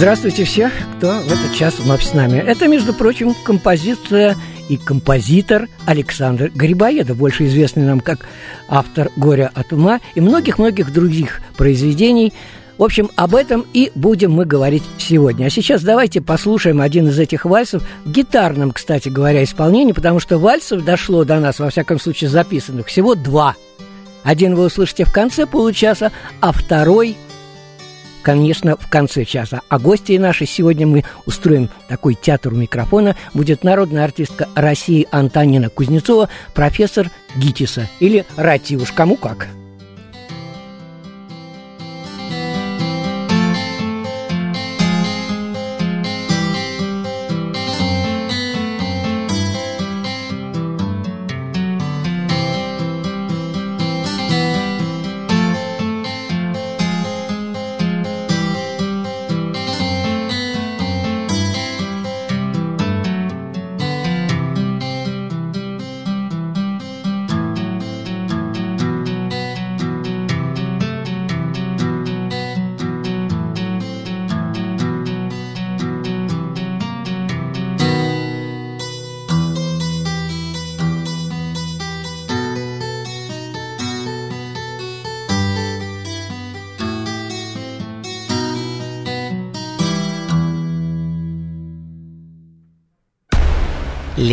Здравствуйте все, кто в этот час вновь с нами. Это, между прочим, композиция и композитор Александр Грибоедов, больше известный нам как автор «Горя от ума» и многих-многих других произведений. В общем, об этом и будем мы говорить сегодня. А сейчас давайте послушаем один из этих вальсов в гитарном, кстати говоря, исполнении, потому что вальсов дошло до нас, во всяком случае, записанных всего два. Один вы услышите в конце получаса, а второй – конечно, в конце часа. А гости наши сегодня мы устроим такой театр микрофона. Будет народная артистка России Антонина Кузнецова, профессор ГИТИСа или Рати, уж кому как.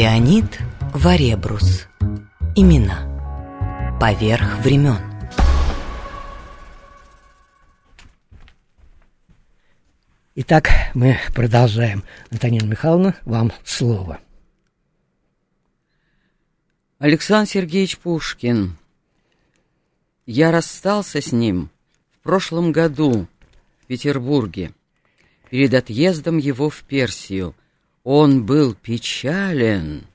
Леонид Варебрус. Имена. Поверх времен. Итак, мы продолжаем. Антонина Михайловна, вам слово. Александр Сергеевич Пушкин. Я расстался с ним в прошлом году в Петербурге, перед отъездом его в Персию. Он был печален.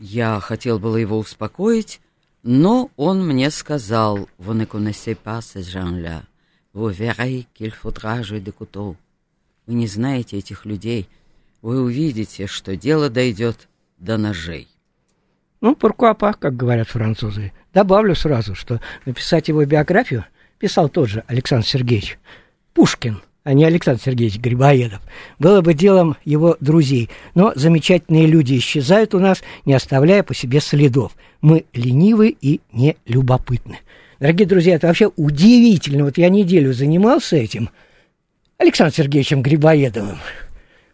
Я хотел было его успокоить, но он мне сказал, «Vous ne connaissez pas ces gens-là. Vous verrez qu'il faudra de couteau». Вы не знаете этих людей. Вы увидите, что дело дойдет до ножей. Ну, пуркуапа, как говорят французы. Добавлю сразу, что написать его биографию писал тот же Александр Сергеевич Пушкин, а не Александр Сергеевич Грибоедов. Было бы делом его друзей. Но замечательные люди исчезают у нас, не оставляя по себе следов. Мы ленивы и нелюбопытны. Дорогие друзья, это вообще удивительно. Вот я неделю занимался этим Александром Сергеевичем Грибоедовым.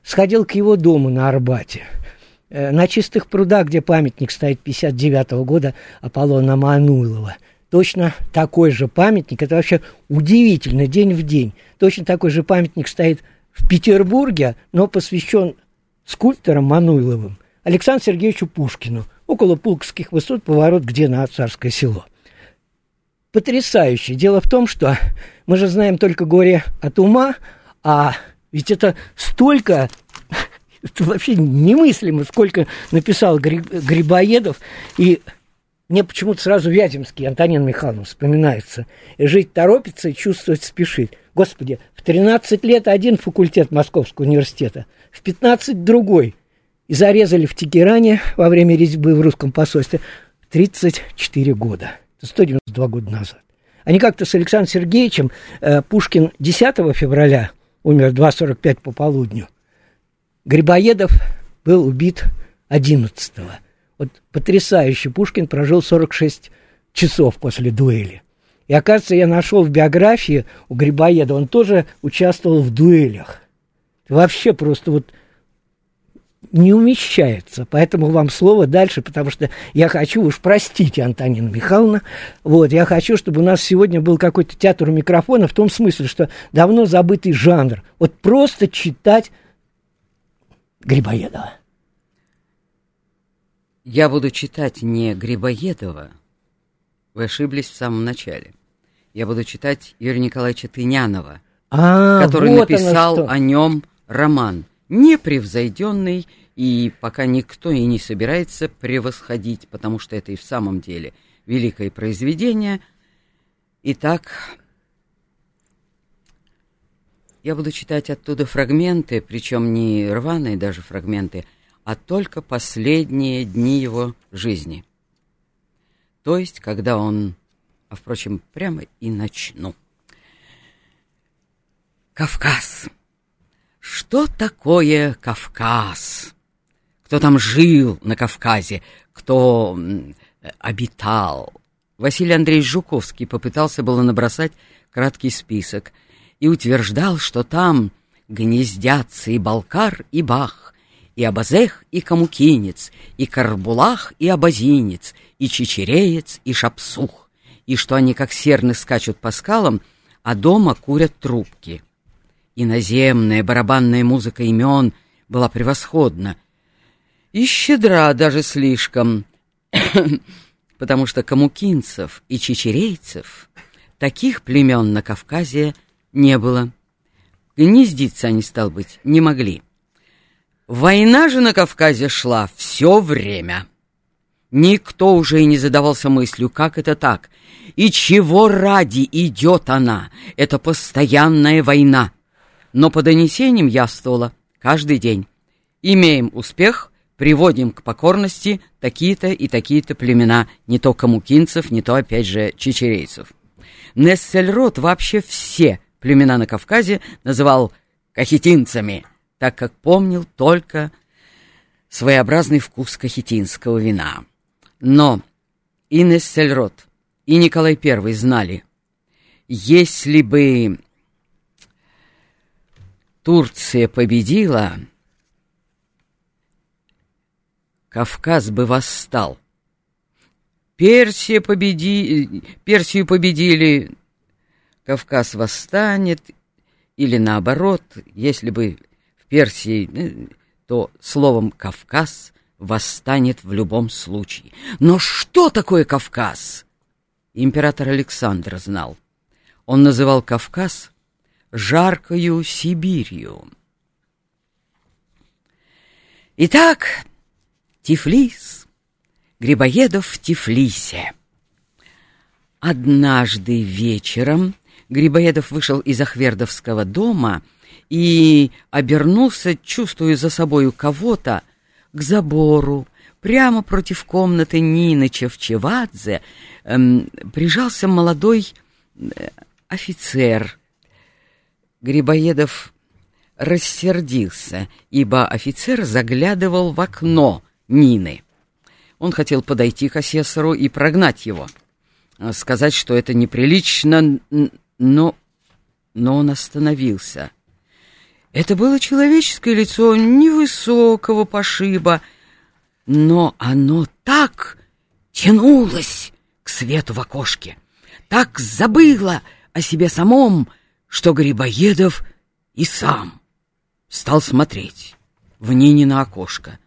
Сходил к его дому на Арбате – Э, на чистых прудах, где памятник стоит 59 -го года Аполлона Мануилова. Точно такой же памятник, это вообще удивительно, день в день. Точно такой же памятник стоит в Петербурге, но посвящен скульпторам Мануиловым, Александру Сергеевичу Пушкину, около Пулковских высот, поворот где на Царское село. Потрясающе. Дело в том, что мы же знаем только горе от ума, а ведь это столько это вообще немыслимо, сколько написал Грибоедов. И мне почему-то сразу Вяземский, Антонин Михайловна вспоминается. И жить торопится, и чувствовать спешит. Господи, в 13 лет один факультет Московского университета, в 15 другой. И зарезали в Тегеране во время резьбы в русском посольстве 34 года. Это 192 года назад. Они как-то с Александром Сергеевичем, э, Пушкин 10 февраля умер 2.45 по полудню – Грибоедов был убит 11-го. Вот потрясающе. Пушкин прожил 46 часов после дуэли. И, оказывается, я нашел в биографии у Грибоедова, он тоже участвовал в дуэлях. Вообще просто вот не умещается. Поэтому вам слово дальше, потому что я хочу, уж простите, Антонина Михайловна, вот, я хочу, чтобы у нас сегодня был какой-то театр микрофона в том смысле, что давно забытый жанр. Вот просто читать Грибоедова. Я буду читать не Грибоедова, вы ошиблись в самом начале. Я буду читать Юрия Николаевича Тынянова, А, который вот написал о нем роман, непревзойденный, и пока никто и не собирается превосходить, потому что это и в самом деле великое произведение. Итак, я буду читать оттуда фрагменты, причем не рваные даже фрагменты, а только последние дни его жизни. То есть, когда он... А, впрочем, прямо и начну. Кавказ. Что такое Кавказ? Кто там жил на Кавказе? Кто обитал? Василий Андреевич Жуковский попытался было набросать краткий список и утверждал, что там гнездятся и Балкар, и Бах, и Абазех, и Камукинец, и Карбулах, и Абазинец, и Чечереец, и Шапсух, и что они как серны скачут по скалам, а дома курят трубки. Иноземная барабанная музыка имен была превосходна, и щедра даже слишком, потому что камукинцев и чечерейцев таких племен на Кавказе не было. Гнездиться они, стал быть, не могли. Война же на Кавказе шла все время. Никто уже и не задавался мыслью, как это так, и чего ради идет она, это постоянная война. Но по донесениям яствовало каждый день. Имеем успех, приводим к покорности такие-то и такие-то племена, не то камукинцев, не то, опять же, чечерейцев. Нессельрод вообще все племена на Кавказе называл кахетинцами, так как помнил только своеобразный вкус кахетинского вина. Но и Нессельрод, и Николай I знали, если бы Турция победила, Кавказ бы восстал. Персия победи... Персию победили, Кавказ восстанет, или наоборот, если бы Персии, э, то словом «Кавказ» восстанет в любом случае. Но что такое Кавказ? Император Александр знал. Он называл Кавказ жаркою Сибирью. Итак, Тифлис, Грибоедов в Тифлисе. Однажды вечером Грибоедов вышел из Ахвердовского дома и обернулся, чувствуя за собою кого-то, к забору. Прямо против комнаты Нины Чевчевадзе эм, прижался молодой э, офицер. Грибоедов рассердился, ибо офицер заглядывал в окно Нины. Он хотел подойти к асессору и прогнать его, э, сказать, что это неприлично, но, но он остановился. Это было человеческое лицо невысокого пошиба, но оно так тянулось к свету в окошке, так забыло о себе самом, что Грибоедов и сам стал смотреть в Нинино окошко.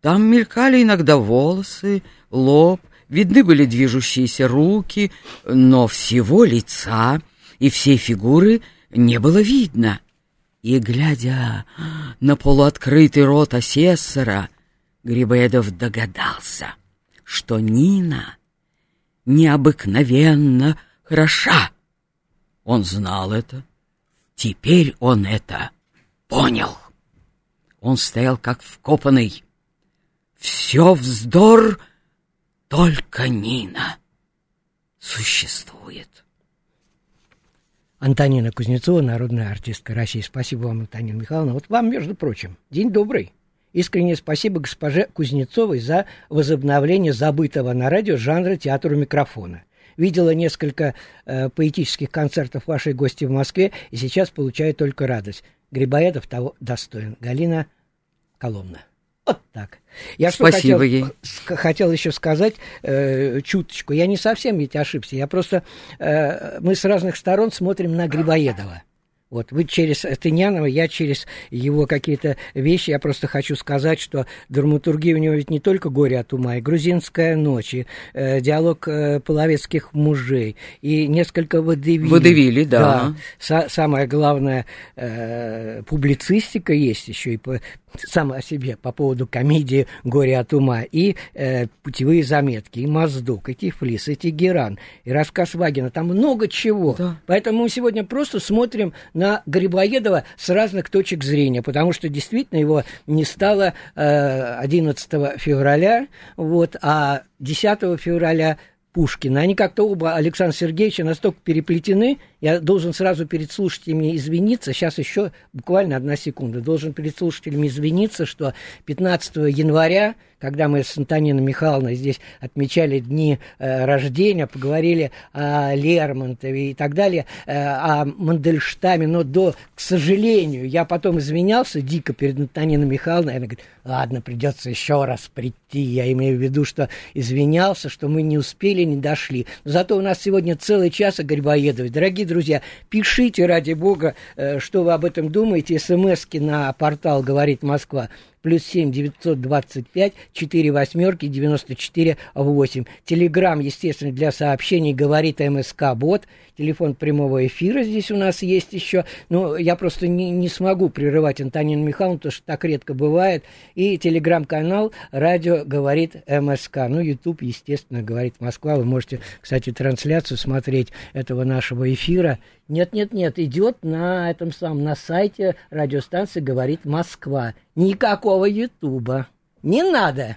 Там мелькали иногда волосы, лоб, видны были движущиеся руки, но всего лица и всей фигуры не было видно. И, глядя на полуоткрытый рот асессора, Грибоедов догадался, что Нина необыкновенно хороша. Он знал это. Теперь он это понял. Он стоял как вкопанный. Все вздор, только Нина существует. Антонина Кузнецова, народная артистка России. Спасибо вам, Антонина Михайловна. Вот вам, между прочим, день добрый. Искреннее спасибо госпоже Кузнецовой за возобновление забытого на радио жанра театра у микрофона. Видела несколько э, поэтических концертов вашей гости в Москве и сейчас получаю только радость. Грибоедов того достоин. Галина Коломна. Вот так. Я что Спасибо хотел, ей. хотел еще сказать э, чуточку. Я не совсем ведь ошибся. Я просто... э, мы с разных сторон смотрим на Грибоедова. Вот вы через Тынянова, я через его какие-то вещи. Я просто хочу сказать, что драматургия у него ведь не только «Горе от ума», и «Грузинская ночь», и э, диалог э, половецких мужей, и несколько водевилей. Водевили, да. да. самое главное, э, публицистика есть еще и по, сам о себе по поводу комедии «Горе от ума», и э, путевые заметки, и Моздок, и Тифлис, и Тегеран, и рассказ Вагина. Там много чего. Да. Поэтому мы сегодня просто смотрим на Грибоедова с разных точек зрения, потому что действительно его не стало э, 11 февраля, вот, а 10 февраля Пушкина. Они как-то оба, Александр Сергеевича, настолько переплетены, я должен сразу перед слушателями извиниться, сейчас еще буквально одна секунда, должен перед слушателями извиниться, что 15 января когда мы с Антониной Михайловной здесь отмечали дни э, рождения, поговорили о Лермонтове и так далее, э, о Мандельштаме, но до, к сожалению, я потом извинялся дико перед Антониной Михайловной, она говорит, ладно, придется еще раз прийти, я имею в виду, что извинялся, что мы не успели, не дошли. Но зато у нас сегодня целый час о Грибоедовой. Дорогие друзья, пишите, ради бога, э, что вы об этом думаете, смски на портал «Говорит Москва» плюс семь девятьсот двадцать пять четыре восьмерки девяносто четыре восемь. Телеграмм, естественно, для сообщений говорит МСК Бот. Телефон прямого эфира здесь у нас есть еще. Но я просто не, не смогу прерывать Антонину Михайловну, потому что так редко бывает. И телеграм-канал «Радио говорит МСК». Ну, YouTube, естественно, говорит Москва. Вы можете, кстати, трансляцию смотреть этого нашего эфира. Нет, нет, нет, идет на этом самом, на сайте радиостанции «Говорит Москва». Никакого Ютуба. Не надо.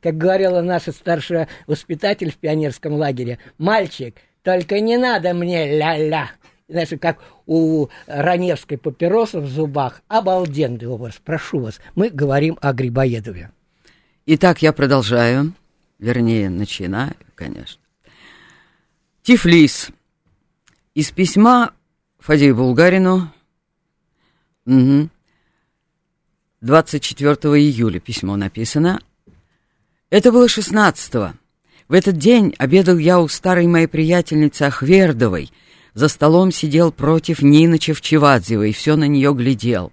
Как говорила наша старшая воспитатель в пионерском лагере. Мальчик, только не надо мне ля-ля. Знаешь, как у Раневской папироса в зубах. Обалденный образ. Прошу вас, мы говорим о Грибоедове. Итак, я продолжаю. Вернее, начинаю, конечно. Тифлис. Из письма Фадею Булгарину. Угу. 24 июля письмо написано. Это было 16-го. В этот день обедал я у старой моей приятельницы Ахвердовой. За столом сидел против Нины Чевчевадзевой и все на нее глядел.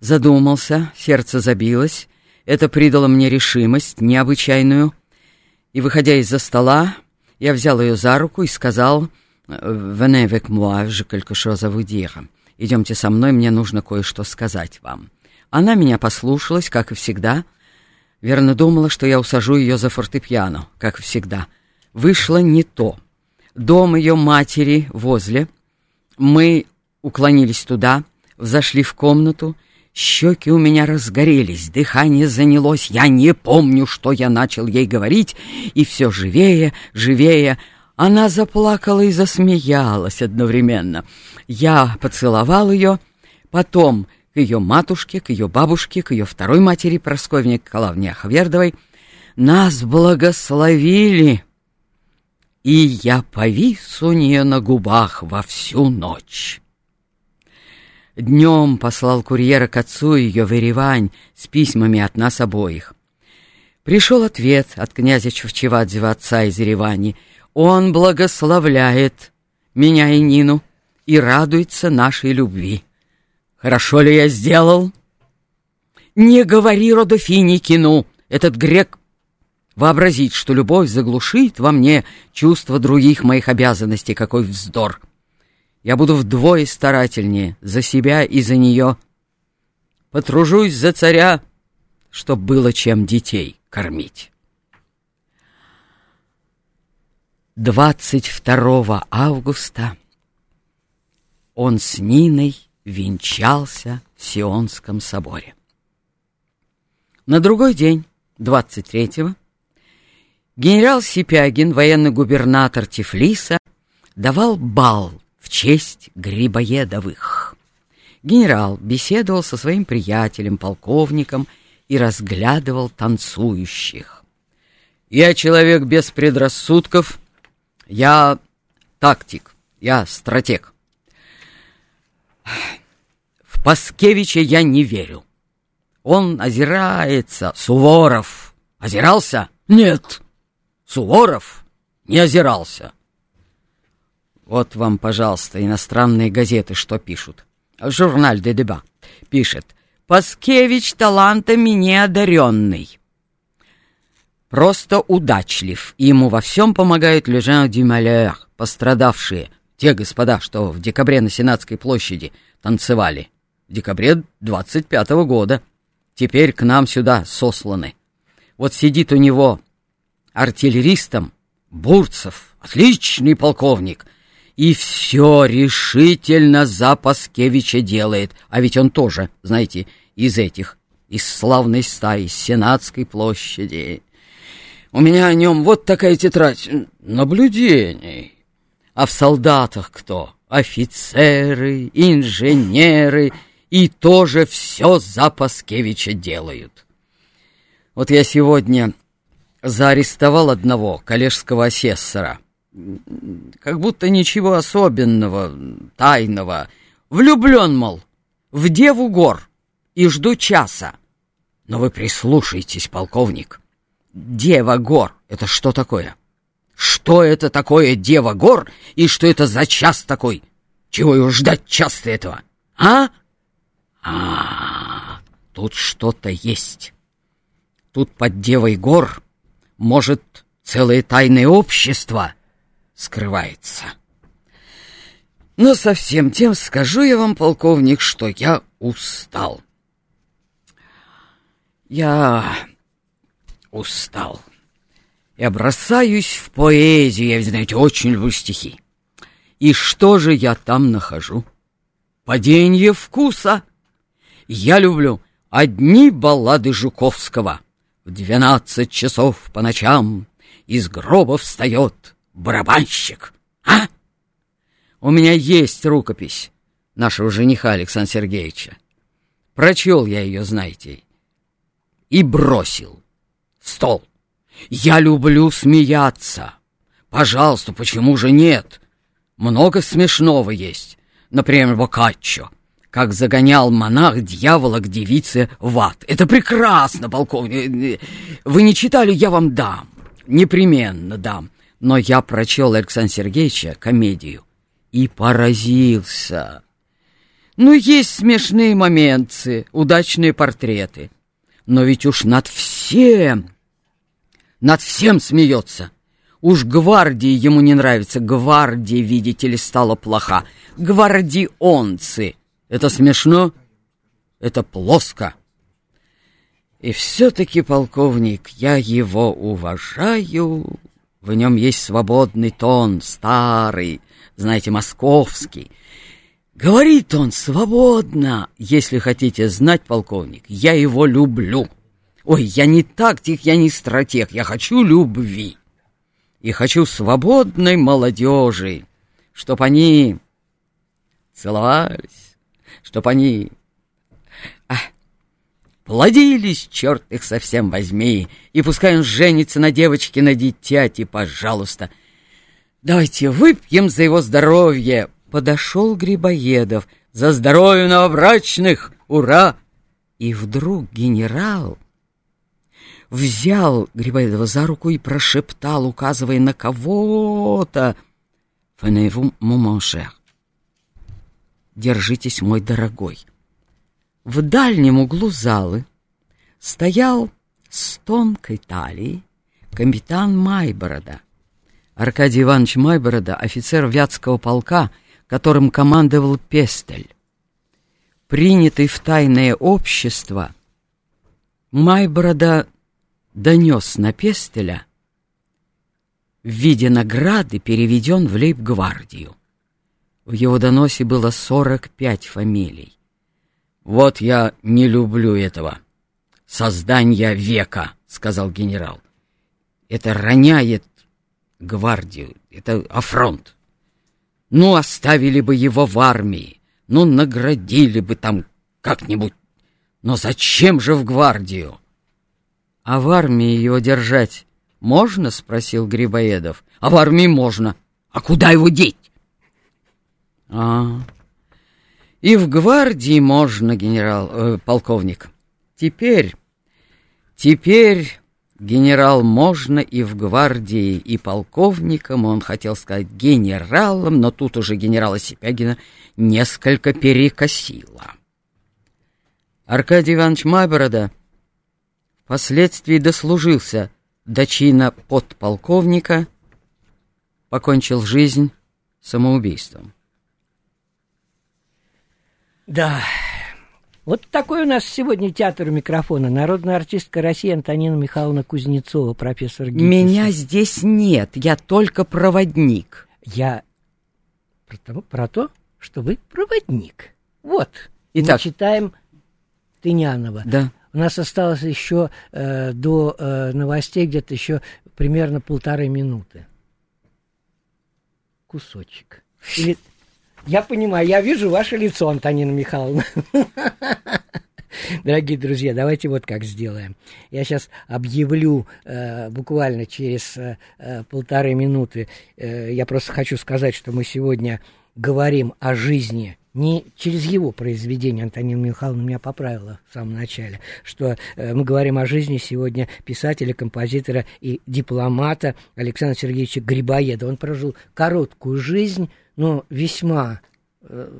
Задумался, сердце забилось. Это придало мне решимость необычайную. И, выходя из-за стола, я взял ее за руку и сказал «Venez avec moi, je quelque chose à vous dire». «Идемте со мной, мне нужно кое-что сказать вам». Она меня послушалась, как и всегда. Верно думала, что я усажу ее за фортепиано, как всегда. Вышло не то. Дом ее матери возле. Мы уклонились туда, взошли в комнату. Щеки у меня разгорелись, дыхание занялось. Я не помню, что я начал ей говорить, и все живее, живее. Она заплакала и засмеялась одновременно. Я поцеловал ее, потом ее матушке, к ее бабушке, к ее второй матери Просковье Николаевне Ахвердовой. Нас благословили, и я повис у нее на губах во всю ночь. Днем послал курьера к отцу ее в Еревань с письмами от нас обоих. Пришел ответ от князя Чевчевадзева отца из Еревани. Он благословляет меня и Нину и радуется нашей любви. Хорошо ли я сделал? Не говори Родофиникину, этот грек вообразить, что любовь заглушит во мне чувство других моих обязанностей, какой вздор. Я буду вдвое старательнее за себя и за нее. Потружусь за царя, чтоб было чем детей кормить. 22 августа он с Ниной венчался в Сионском соборе. На другой день, 23-го, генерал Сипягин, военный губернатор Тифлиса, давал бал в честь Грибоедовых. Генерал беседовал со своим приятелем, полковником, и разглядывал танцующих. «Я человек без предрассудков, я тактик, я стратег. В Паскевича я не верю. Он озирается. Суворов озирался? Нет. Суворов не озирался. Вот вам, пожалуйста, иностранные газеты что пишут. журналь «Де Деба», пишет «Паскевич талантами неодаренный» просто удачлив, ему во всем помогают Лежан Дюмалер, пострадавшие, те господа, что в декабре на Сенатской площади танцевали. В декабре 25-го года. Теперь к нам сюда сосланы. Вот сидит у него артиллеристом Бурцев, отличный полковник, и все решительно за Паскевича делает. А ведь он тоже, знаете, из этих, из славной стаи, с Сенатской площади. У меня о нем вот такая тетрадь наблюдений. А в солдатах кто? Офицеры, инженеры и тоже все за Паскевича делают. Вот я сегодня заарестовал одного коллежского асессора. Как будто ничего особенного, тайного. Влюблен, мол, в деву гор и жду часа. Но вы прислушайтесь, полковник. Дева гор — это что такое? Что это такое Дева гор и что это за час такой? Чего его ждать часто этого? А? А, тут что-то есть. Тут под Девой гор, может, целое тайное общество скрывается. Но совсем тем скажу я вам, полковник, что я устал. Я устал. Я бросаюсь в поэзию, я, знаете, очень люблю стихи. И что же я там нахожу? Падение вкуса. Я люблю одни баллады Жуковского. В двенадцать часов по ночам из гроба встает барабанщик. А? У меня есть рукопись нашего жениха Александра Сергеевича. Прочел я ее, знаете, и бросил стол. Я люблю смеяться. Пожалуйста, почему же нет? Много смешного есть. Например, Бокаччо. Как загонял монах дьявола к девице в ад. Это прекрасно, полковник. Вы не читали, я вам дам. Непременно дам. Но я прочел Александра Сергеевича комедию и поразился. Ну, есть смешные моменты, удачные портреты. Но ведь уж над всем над всем смеется. Уж гвардии ему не нравится. Гвардия, видите ли, стала плоха. Гвардионцы. Это смешно? Это плоско. И все-таки, полковник, я его уважаю. В нем есть свободный тон, старый, знаете, московский. Говорит он свободно. Если хотите знать, полковник, я его люблю. Ой, я не тактик, я не стратег, я хочу любви. И хочу свободной молодежи, чтоб они целовались, чтоб они а, плодились, черт их совсем возьми, и пускай он женится на девочке, на дитяти, пожалуйста. Давайте выпьем за его здоровье. Подошел Грибоедов. За здоровье новобрачных! Ура! И вдруг генерал взял Грибоедова за руку и прошептал, указывая на кого-то. «Феневу муманшер». «Держитесь, мой дорогой». В дальнем углу залы стоял с тонкой талией капитан Майборода. Аркадий Иванович Майборода, офицер Вятского полка, которым командовал Пестель. Принятый в тайное общество, Майборода донес на Пестеля, в виде награды переведен в лейб-гвардию. В его доносе было сорок пять фамилий. «Вот я не люблю этого. Создание века», — сказал генерал. «Это роняет гвардию, это афронт. Ну, оставили бы его в армии, ну, наградили бы там как-нибудь. Но зачем же в гвардию?» «А в армии его держать можно?» — спросил Грибоедов. «А в армии можно. А куда его деть?» «А, и в гвардии можно, генерал, э, полковник. Теперь, теперь Генерал можно и в гвардии, и полковником, он хотел сказать генералом, но тут уже генерала Сипягина несколько перекосило. Аркадий Иванович Майборода впоследствии дослужился до чина подполковника, покончил жизнь самоубийством. Да, вот такой у нас сегодня театр у микрофона. Народная артистка России Антонина Михайловна Кузнецова, профессор ГИТИСа. Меня здесь нет, я только проводник. Я про то, про то что вы проводник. Вот. Итак. Мы читаем Тынянова. Да. У нас осталось еще э, до э, новостей где-то еще примерно полторы минуты. Кусочек. Или... Я понимаю, я вижу ваше лицо, Антонина Михайловна. Дорогие друзья, давайте вот как сделаем. Я сейчас объявлю э, буквально через э, э, полторы минуты. Э, я просто хочу сказать, что мы сегодня говорим о жизни не через его произведение, Антонина Михайловна меня поправила в самом начале, что э, мы говорим о жизни сегодня писателя, композитора и дипломата Александра Сергеевича Грибоеда. Он прожил короткую жизнь, но весьма э,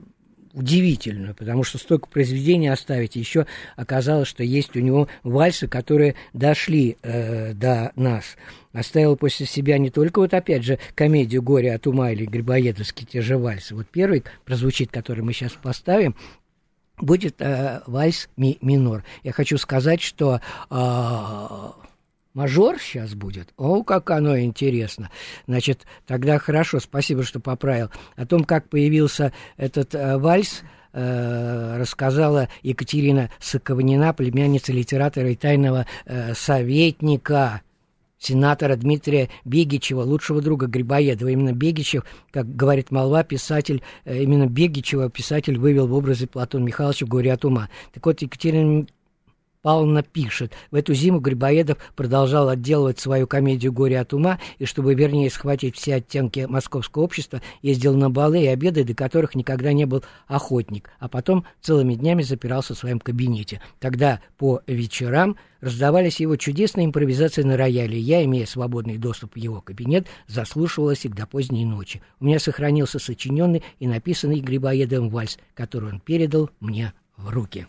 удивительную, потому что столько произведений оставить. Еще оказалось, что есть у него вальсы, которые дошли э, до нас. Оставил после себя не только вот опять же комедию «Горе от ума» или Грибоедовские те же вальсы. Вот первый прозвучит, который мы сейчас поставим, будет э, вальс ми минор. Я хочу сказать, что э, Мажор сейчас будет? О, как оно интересно. Значит, тогда хорошо, спасибо, что поправил. О том, как появился этот э, вальс, э, рассказала Екатерина Соковнина, племянница литератора и тайного э, советника сенатора Дмитрия Бегичева, лучшего друга Грибоедова. Именно Бегичев, как говорит молва, писатель, э, именно Бегичева писатель вывел в образе Платона Михайловича «Горе от ума». Так вот, Екатерина Павловна пишет, в эту зиму Грибоедов продолжал отделывать свою комедию «Горе от ума», и чтобы вернее схватить все оттенки московского общества, ездил на балы и обеды, до которых никогда не был охотник, а потом целыми днями запирался в своем кабинете. Тогда по вечерам раздавались его чудесные импровизации на рояле. Я, имея свободный доступ в его кабинет, заслушивалась до поздней ночи. У меня сохранился сочиненный и написанный Грибоедовым вальс, который он передал мне в руки.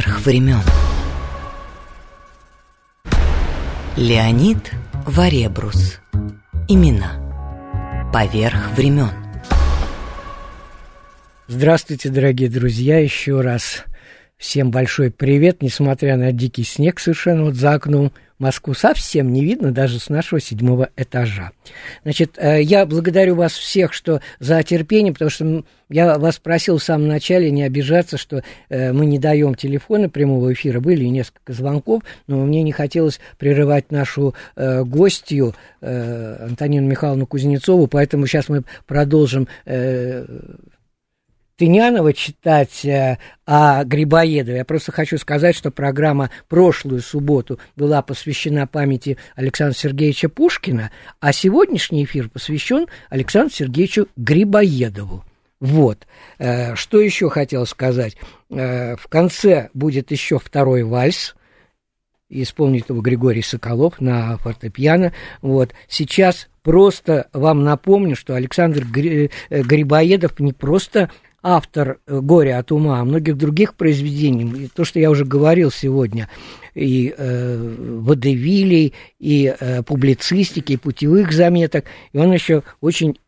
Поверх времен. Леонид Варебрус. Имена поверх времен. Здравствуйте, дорогие друзья, еще раз всем большой привет, несмотря на дикий снег совершенно вот за окном. Москву совсем не видно даже с нашего седьмого этажа. Значит, э, я благодарю вас всех, что за терпение, потому что я вас просил в самом начале не обижаться, что э, мы не даем телефона прямого эфира. Были несколько звонков, но мне не хотелось прерывать нашу э, гостью Антонину Михайловну Кузнецову, поэтому сейчас мы продолжим Тынянова читать э, о Грибоедове. Я просто хочу сказать, что программа прошлую субботу была посвящена памяти Александра Сергеевича Пушкина, а сегодняшний эфир посвящен Александру Сергеевичу Грибоедову. Вот. Э, что еще хотел сказать? Э, в конце будет еще второй вальс. Исполнит его Григорий Соколов на фортепиано. Вот. Сейчас просто вам напомню, что Александр Грибоедов не просто автор «Горя от ума», а многих других произведений. И то, что я уже говорил сегодня, и э, водевилей, и э, публицистики, и путевых заметок. И он еще очень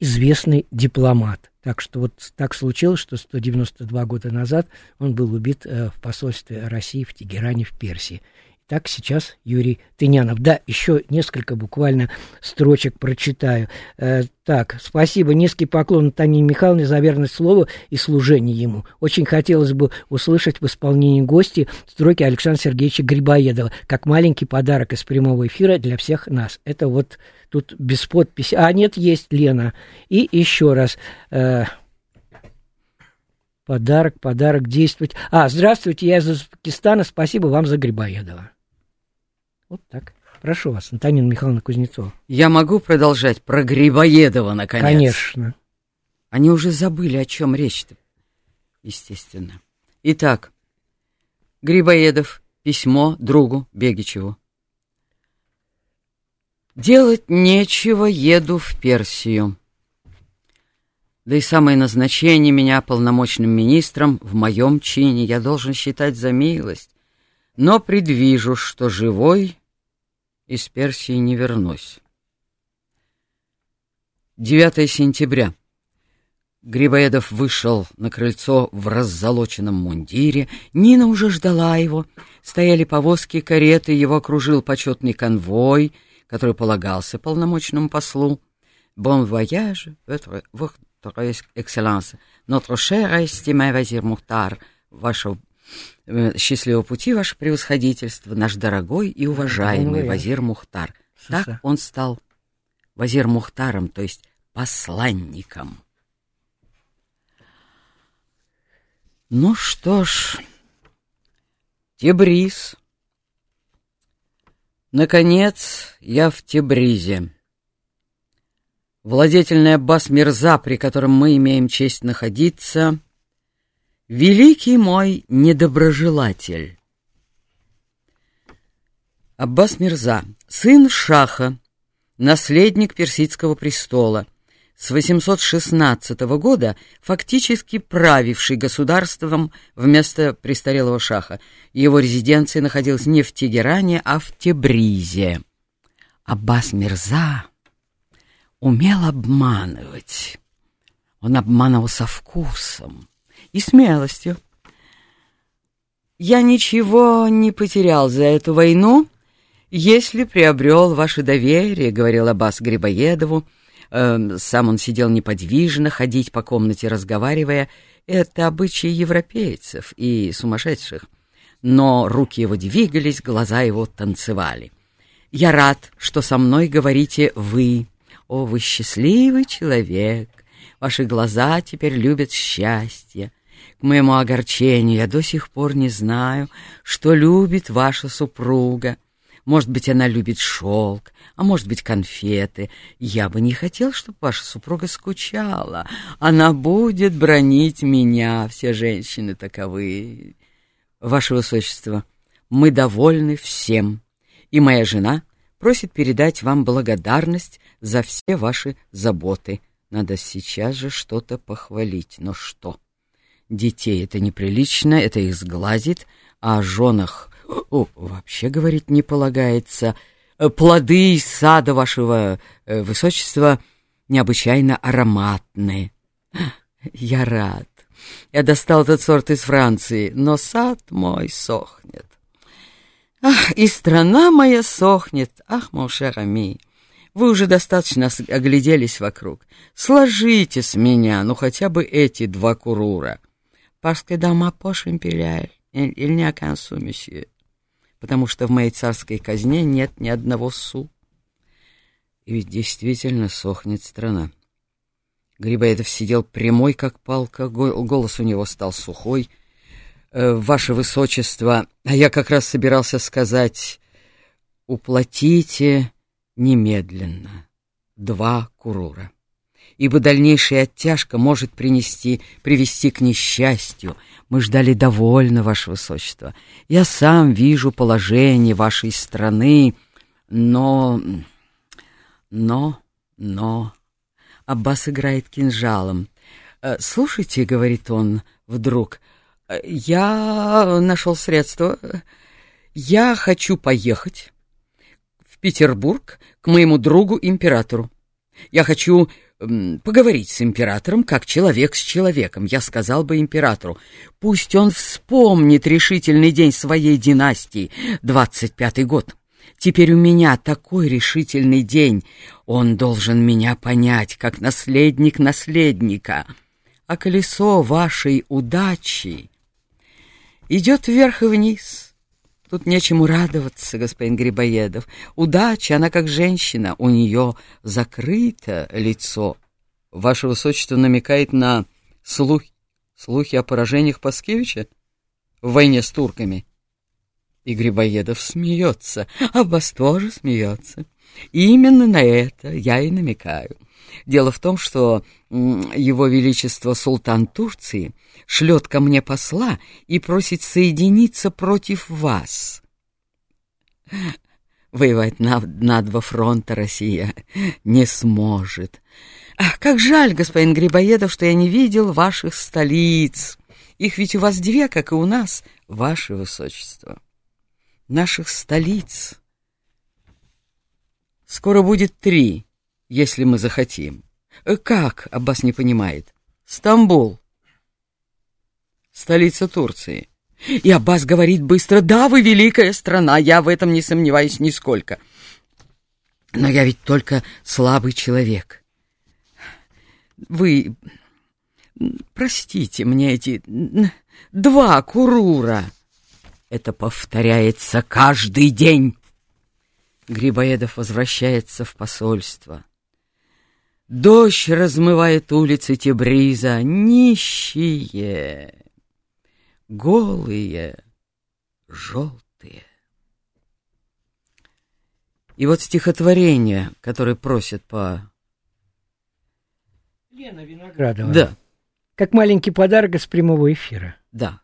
известный дипломат. Так что вот так случилось, что 192 года назад он был убит э, в посольстве России в Тегеране, в Персии. Так сейчас Юрий Тынянов. Да, еще несколько буквально строчек прочитаю. Э, так, спасибо, низкий поклон Танине Михайловне за верность слову и служение ему. Очень хотелось бы услышать в исполнении гости строки Александра Сергеевича Грибоедова, как маленький подарок из прямого эфира для всех нас. Это вот тут без подписи. А, нет, есть Лена. И еще раз... Э, Подарок, подарок, действовать. А, здравствуйте, я из Узбекистана, спасибо вам за Грибоедова. Вот так. Прошу вас, Антонина Михайловна Кузнецова. Я могу продолжать про Грибоедова, наконец? Конечно. Они уже забыли, о чем речь-то, естественно. Итак, Грибоедов, письмо другу Бегичеву. Делать нечего, еду в Персию. Да и самое назначение меня полномочным министром в моем чине я должен считать за милость, но предвижу, что живой из Персии не вернусь. 9 сентября. Грибоедов вышел на крыльцо в раззолоченном мундире. Нина уже ждала его. Стояли повозки, кареты, его окружил почетный конвой, который полагался полномочному послу. «Bon voyage, votre excellence, notre cher estimé Вазир Мухтар, ваше счастливого пути, ваше превосходительство, наш дорогой и уважаемый Вазир Мухтар». Так он стал Вазир Мухтаром, то есть посланником. Ну что ж, Тебриз. Наконец, я в Тебризе. Владетельный Аббас Мирза, при котором мы имеем честь находиться, великий мой недоброжелатель. Аббас Мирза, сын Шаха, наследник персидского престола, с 816 года фактически правивший государством вместо престарелого шаха. Его резиденция находилась не в Тегеране, а в Тебризе. Аббас Мирза умел обманывать. Он обманывал со вкусом и смелостью. Я ничего не потерял за эту войну, если приобрел ваше доверие, говорил Аббас Грибоедову. Э, сам он сидел неподвижно, ходить по комнате, разговаривая. Это обычаи европейцев и сумасшедших. Но руки его двигались, глаза его танцевали. Я рад, что со мной говорите вы, о, вы счастливый человек! Ваши глаза теперь любят счастье. Моему огорчению я до сих пор не знаю, что любит ваша супруга. Может быть, она любит шелк, а может быть, конфеты. Я бы не хотел, чтобы ваша супруга скучала. Она будет бронить меня, все женщины таковы. Ваше Высочество, мы довольны всем, и моя жена просит передать вам благодарность за все ваши заботы. Надо сейчас же что-то похвалить. Но что? Детей это неприлично, это их сглазит, а о женах о, вообще говорить не полагается. Плоды из сада вашего э, высочества необычайно ароматные. Я рад. Я достал этот сорт из Франции, но сад мой сохнет. Ах, и страна моя сохнет, ах, мошер ами. Вы уже достаточно огляделись вокруг. Сложите с меня, ну, хотя бы эти два курура. Parce que dans ma poche impériale, il. Потому что в моей царской казне нет ни одного су. И ведь действительно сохнет страна. Грибоедов сидел прямой, как палка, голос у него стал сухой — Э, ваше Высочество, а я как раз собирался сказать, уплатите немедленно два курура. Ибо дальнейшая оттяжка может принести, привести к несчастью. Мы ждали довольно, Ваше Высочество. Я сам вижу положение вашей страны, но... но... но... Аббас играет кинжалом. «Э, «Слушайте», — говорит он вдруг, — «я нашел средство. Я хочу поехать в Петербург к моему другу-императору. Я хочу поговорить с императором, как человек с человеком. Я сказал бы императору, пусть он вспомнит решительный день своей династии, двадцать пятый год. Теперь у меня такой решительный день. Он должен меня понять, как наследник наследника. А колесо вашей удачи идет вверх и вниз. Тут нечему радоваться, господин Грибоедов. Удача, она как женщина, у нее закрыто лицо. Ваше Высочество намекает на слухи, слухи о поражениях Паскевича в войне с турками. И Грибоедов смеется, а Бас тоже смеется. И именно на это я и намекаю. Дело в том, что его Величество Султан Турции шлет ко мне посла и просит соединиться против вас. Воевать на, на два фронта Россия не сможет. Ах, как жаль, господин Грибоедов, что я не видел ваших столиц. Их ведь у вас две, как и у нас, ваше высочество наших столиц. Скоро будет три, если мы захотим. Э, как, Аббас не понимает? Стамбул. Столица Турции. И Аббас говорит быстро, да, вы великая страна, я в этом не сомневаюсь нисколько. Но я ведь только слабый человек. Вы простите мне эти два курура. Это повторяется каждый день. Грибоедов возвращается в посольство. Дождь размывает улицы Тебриза, нищие, голые, желтые. И вот стихотворение, которое просят по... Лена Виноградова. Да. Как маленький подарок из прямого эфира. Да.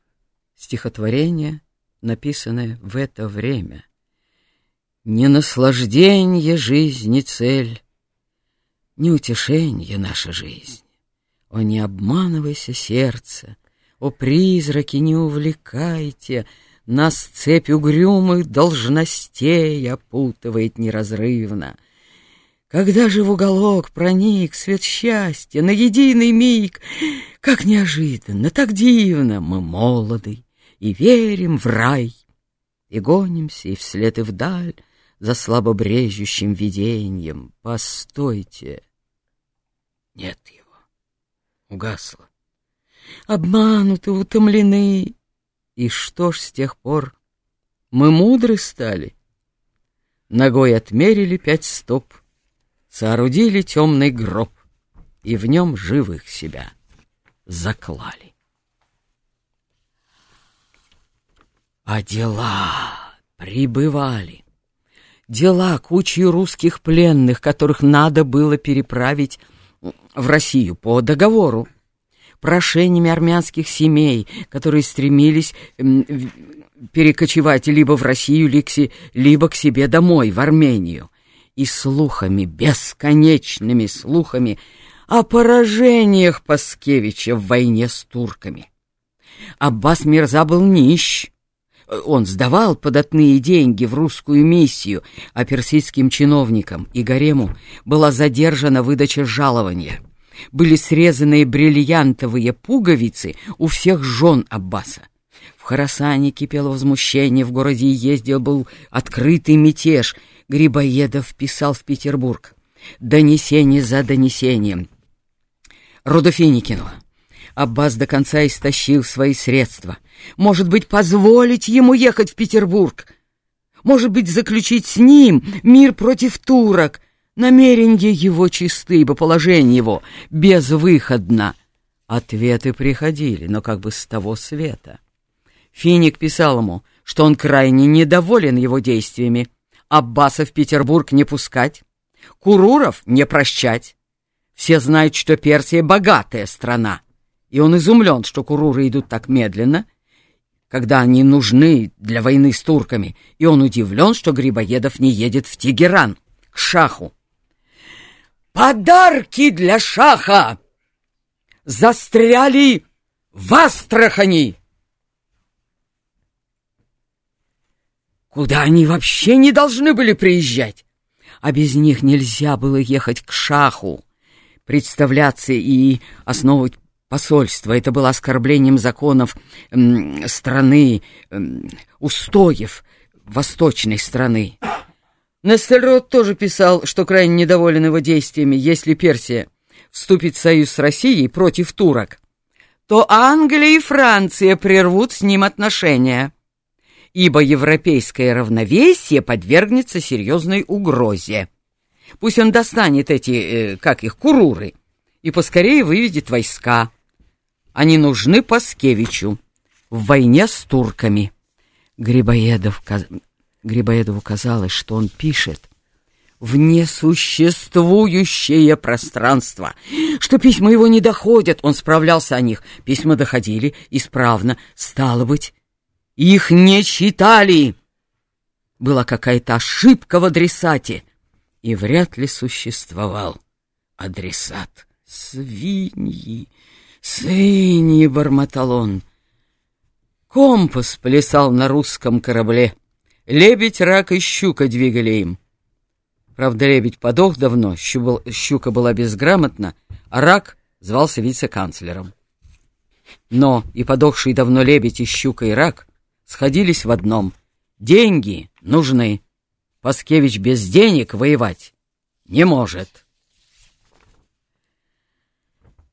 Стихотворение написанное в это время. Не наслаждение жизни цель, не утешение наша жизнь. О, не обманывайся, сердце, о, призраки, не увлекайте, Нас цепь угрюмых должностей опутывает неразрывно. Когда же в уголок проник свет счастья на единый миг, Как неожиданно, так дивно мы молоды, и верим в рай, и гонимся и вслед и вдаль за слабо брежущим видением. Постойте! Нет его. Угасло. Обмануты, утомлены. И что ж с тех пор? Мы мудры стали. Ногой отмерили пять стоп, соорудили темный гроб и в нем живых себя заклали. А дела прибывали. Дела кучи русских пленных, которых надо было переправить в Россию по договору. Прошениями армянских семей, которые стремились перекочевать либо в Россию, либо к себе домой, в Армению. И слухами, бесконечными слухами о поражениях Паскевича в войне с турками. Аббас Мирза был нищ, он сдавал податные деньги в русскую миссию, а персидским чиновникам и гарему была задержана выдача жалования. Были срезаны бриллиантовые пуговицы у всех жен Аббаса. В Харасане кипело возмущение, в городе ездил был открытый мятеж. Грибоедов писал в Петербург. Донесение за донесением. Рудофиникину. Аббас до конца истощил свои средства. Может быть, позволить ему ехать в Петербург? Может быть, заключить с ним мир против турок? Намерения его чисты, ибо положение его безвыходно. Ответы приходили, но как бы с того света. Финик писал ему, что он крайне недоволен его действиями. Аббаса в Петербург не пускать, Куруров не прощать. Все знают, что Персия богатая страна, и он изумлен, что куруры идут так медленно, когда они нужны для войны с турками, и он удивлен, что Грибоедов не едет в Тегеран, к шаху. «Подарки для шаха! Застряли в Астрахани!» Куда они вообще не должны были приезжать? А без них нельзя было ехать к шаху, представляться и основывать посольство. Это было оскорблением законов страны, устоев восточной страны. Нестельрод тоже писал, что крайне недоволен его действиями, если Персия вступит в союз с Россией против турок, то Англия и Франция прервут с ним отношения ибо европейское равновесие подвергнется серьезной угрозе. Пусть он достанет эти, э, как их, куруры, и поскорее выведет войска. Они нужны Паскевичу в войне с турками. Грибоедов, Грибоедову казалось, что он пишет в несуществующее пространство, что письма его не доходят, он справлялся о них, письма доходили исправно, стало быть, их не читали. Была какая-то ошибка в адресате, и вряд ли существовал адресат. Свиньи, свиньи, бормотал он. Компас плясал на русском корабле. Лебедь, рак и щука двигали им. Правда, лебедь подох давно, щука была безграмотна, а рак звался вице-канцлером. Но и подохший давно лебедь и щука и рак сходились в одном. Деньги нужны. Паскевич без денег воевать не может.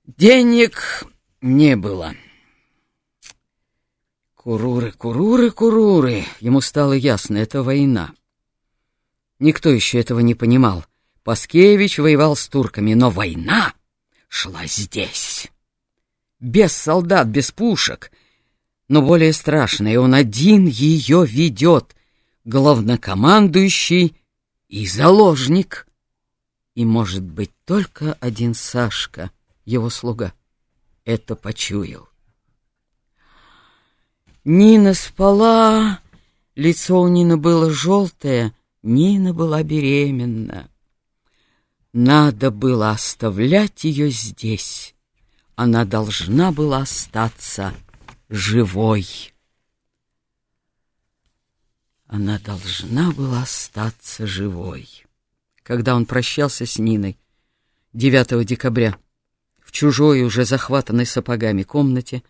Денег не было. Куруры, куруры, куруры. Ему стало ясно, это война. Никто еще этого не понимал. Паскевич воевал с турками, но война шла здесь. Без солдат, без пушек — но более страшное, он один ее ведет, главнокомандующий и заложник. И, может быть, только один Сашка, его слуга, это почуял. Нина спала, лицо у Нины было желтое, Нина была беременна. Надо было оставлять ее здесь. Она должна была остаться живой. Она должна была остаться живой. Когда он прощался с Ниной 9 декабря чужой, уже захватанной сапогами комнате,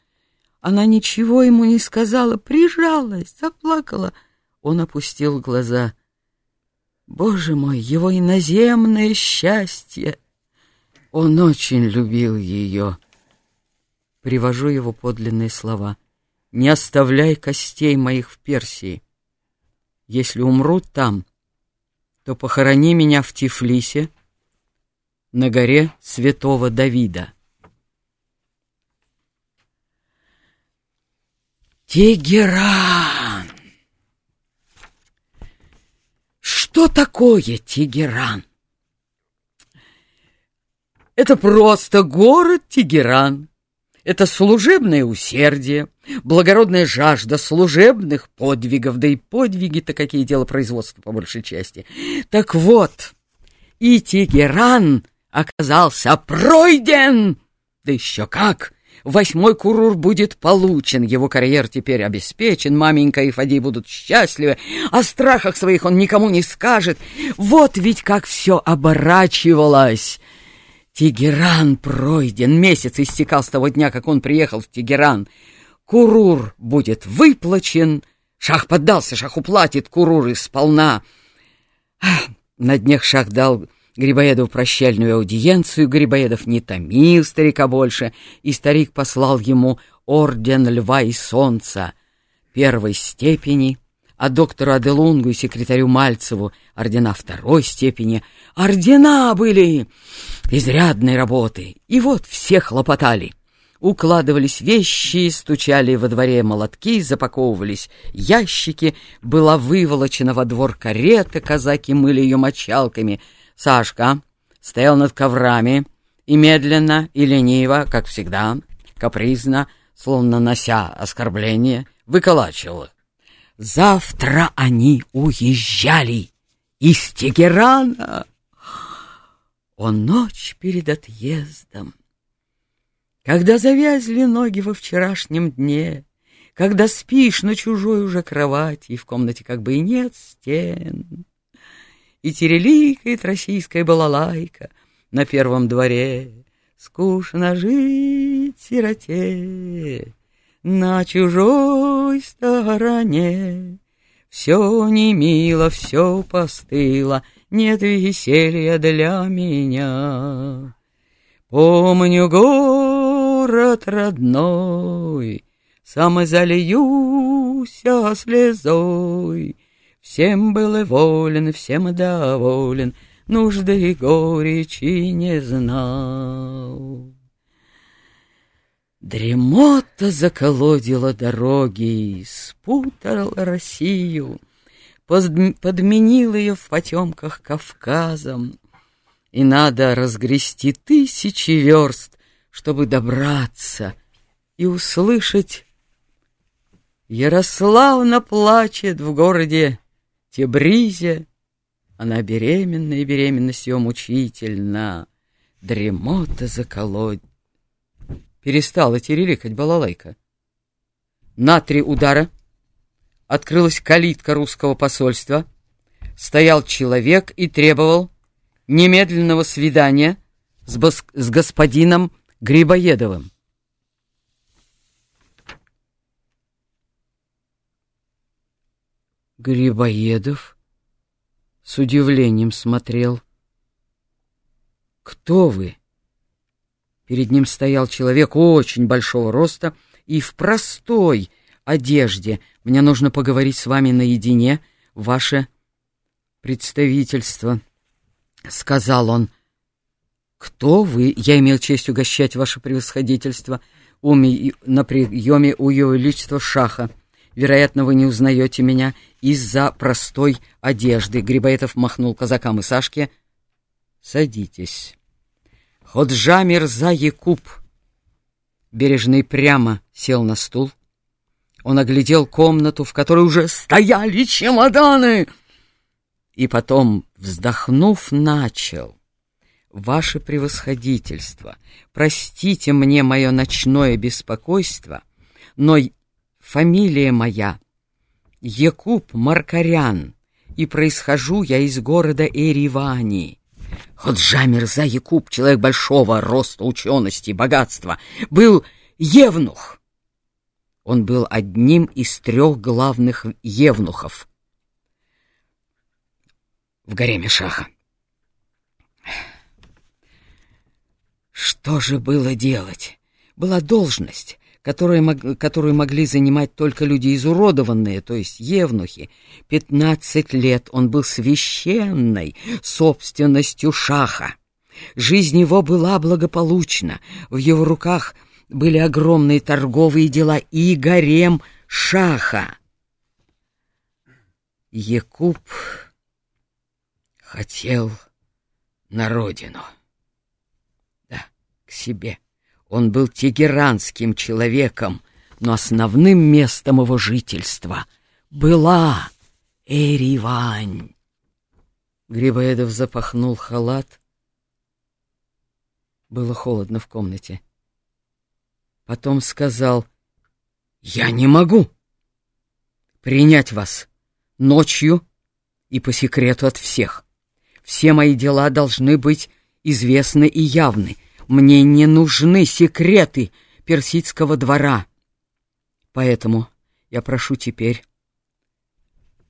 она ничего ему не сказала, прижалась, заплакала. Он опустил глаза. Боже мой, его иноземное счастье! Он очень любил ее привожу его подлинные слова. «Не оставляй костей моих в Персии. Если умру там, то похорони меня в Тифлисе, на горе святого Давида». Тегеран! Что такое Тегеран? Это просто город Тегеран, это служебное усердие, благородная жажда служебных подвигов, да и подвиги-то какие дела производства по большей части. Так вот, и Тегеран оказался пройден, да еще как! Восьмой курур будет получен, его карьер теперь обеспечен, маменька и Фади будут счастливы, о страхах своих он никому не скажет. Вот ведь как все оборачивалось. Тегеран пройден, месяц истекал с того дня, как он приехал в Тегеран. Курур будет выплачен, шах поддался, шах уплатит куруры сполна. На днях шах дал Грибоедову прощальную аудиенцию, Грибоедов не томил старика больше, и старик послал ему орден льва и солнца первой степени — а доктору Аделунгу и секретарю Мальцеву ордена второй степени. Ордена были изрядной работы, и вот все хлопотали. Укладывались вещи, стучали во дворе молотки, запаковывались ящики, была выволочена во двор карета, казаки мыли ее мочалками. Сашка стоял над коврами, и медленно, и лениво, как всегда, капризно, словно нося оскорбление, выколачивал. Завтра они уезжали из Тегерана. О, ночь перед отъездом! Когда завязли ноги во вчерашнем дне, Когда спишь на чужой уже кровати, И в комнате как бы и нет стен, И тереликает российская балалайка На первом дворе, Скучно жить сироте На чужой стороне. Все не мило, все постыло, Нет веселья для меня. Помню город родной, Сам зальюся слезой. Всем был волен, всем доволен, Нужды и горечи не знал. Дремота заколодила дороги, спутала Россию, Подменил ее в потемках Кавказом, И надо разгрести тысячи верст, Чтобы добраться и услышать. Ярославна плачет в городе Тебризе, Она беременна, и беременность ее мучительна, Дремота заколоть перестала тереликать балалайка. На три удара открылась калитка русского посольства, стоял человек и требовал немедленного свидания с, с господином Грибоедовым. Грибоедов с удивлением смотрел. «Кто вы?» Перед ним стоял человек очень большого роста и в простой одежде. Мне нужно поговорить с вами наедине, ваше представительство, — сказал он. «Кто вы? Я имел честь угощать ваше превосходительство на приеме у его величества Шаха. Вероятно, вы не узнаете меня из-за простой одежды». Грибоедов махнул казакам и Сашке. «Садитесь». Ходжа Мирза Якуб бережный прямо сел на стул. Он оглядел комнату, в которой уже стояли чемоданы, и потом, вздохнув, начал. «Ваше превосходительство, простите мне мое ночное беспокойство, но фамилия моя Якуб Маркарян, и происхожу я из города Эривани». Ходжа Мирза Якуб, человек большого роста, учености, богатства, был евнух. Он был одним из трех главных евнухов в гареме Шаха. Что же было делать? Была должность, которые, которую могли занимать только люди изуродованные, то есть евнухи. Пятнадцать лет он был священной собственностью шаха. Жизнь его была благополучна, в его руках были огромные торговые дела и гарем шаха. Якуб хотел на родину. Да, к себе. Он был тегеранским человеком, но основным местом его жительства была Эривань. Грибоедов запахнул халат. Было холодно в комнате. Потом сказал, «Я не могу принять вас ночью и по секрету от всех. Все мои дела должны быть известны и явны. Мне не нужны секреты персидского двора. Поэтому я прошу теперь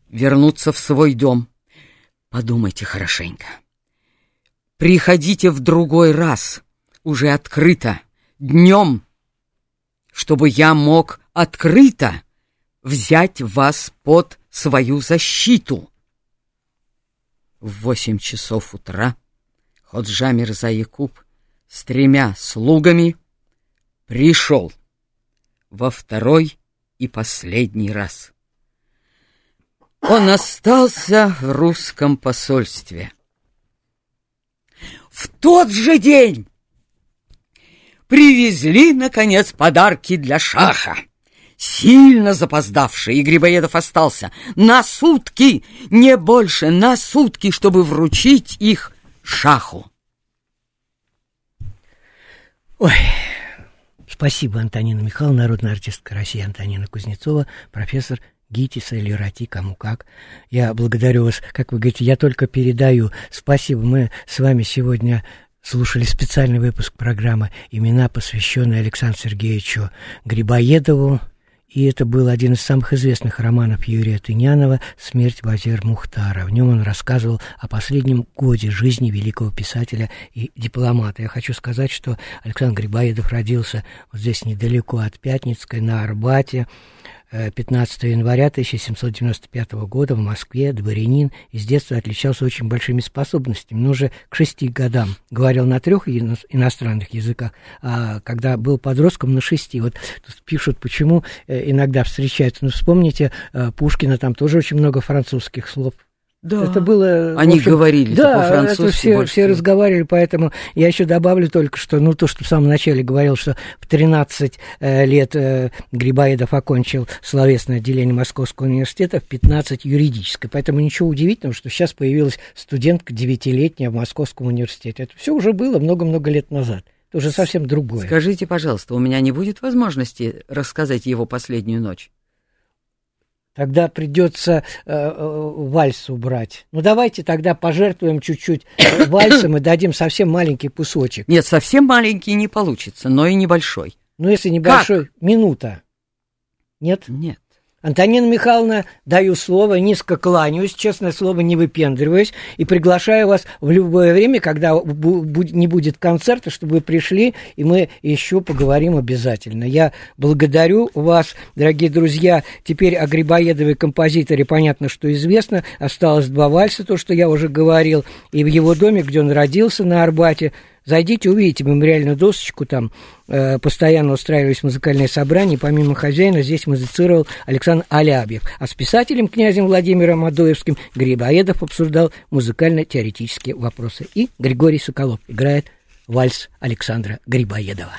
вернуться в свой дом. Подумайте хорошенько. Приходите в другой раз, уже открыто, днем, чтобы я мог открыто взять вас под свою защиту. В восемь часов утра Ходжа Мирза Якуб с тремя слугами пришел во второй и последний раз. Он остался в русском посольстве. В тот же день привезли, наконец, подарки для шаха. Сильно запоздавший, и Грибоедов остался на сутки, не больше, на сутки, чтобы вручить их шаху. Ой, спасибо, Антонина Михайловна, народная артистка России Антонина Кузнецова, профессор ГИТИСа или РАТИ, кому как. Я благодарю вас, как вы говорите, я только передаю. Спасибо, мы с вами сегодня слушали специальный выпуск программы «Имена», посвященные Александру Сергеевичу Грибоедову, и это был один из самых известных романов Юрия Тынянова «Смерть Вазир Мухтара». В нем он рассказывал о последнем годе жизни великого писателя и дипломата. Я хочу сказать, что Александр Грибоедов родился вот здесь недалеко от Пятницкой, на Арбате, 15 января 1795 года в Москве дворянин из детства отличался очень большими способностями, но уже к шести годам говорил на трех иностранных языках, а когда был подростком на шести. Вот тут пишут, почему э, иногда встречаются. Ну, вспомните, э, Пушкина там тоже очень много французских слов да. Это было... Они общем, говорили да, по-французски. Все, все разговаривали, поэтому я еще добавлю только, что, ну, то, что в самом начале говорил, что в 13 э, лет э, Грибоедов окончил словесное отделение Московского университета, в 15 юридическое. Поэтому ничего удивительного, что сейчас появилась студентка девятилетняя в Московском университете. Это все уже было много-много лет назад. Это уже совсем другое. Скажите, пожалуйста, у меня не будет возможности рассказать его последнюю ночь? Тогда придется э, э, вальс убрать. Ну давайте тогда пожертвуем чуть-чуть вальсом и дадим совсем маленький кусочек. Нет, совсем маленький не получится, но и небольшой. Ну если небольшой, как? минута. Нет? Нет. Антонина Михайловна, даю слово, низко кланяюсь, честное слово, не выпендриваюсь, и приглашаю вас в любое время, когда не будет концерта, чтобы вы пришли, и мы еще поговорим обязательно. Я благодарю вас, дорогие друзья. Теперь о Грибоедовой композиторе понятно, что известно. Осталось два вальса, то, что я уже говорил, и в его доме, где он родился на Арбате, Зайдите, увидите мемориальную досочку, там э, постоянно устраивались музыкальные собрания. Помимо хозяина здесь музицировал Александр Алябьев. А с писателем князем Владимиром Адоевским Грибоедов обсуждал музыкально-теоретические вопросы. И Григорий Соколов играет вальс Александра Грибоедова.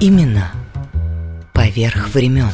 Именно поверх времен.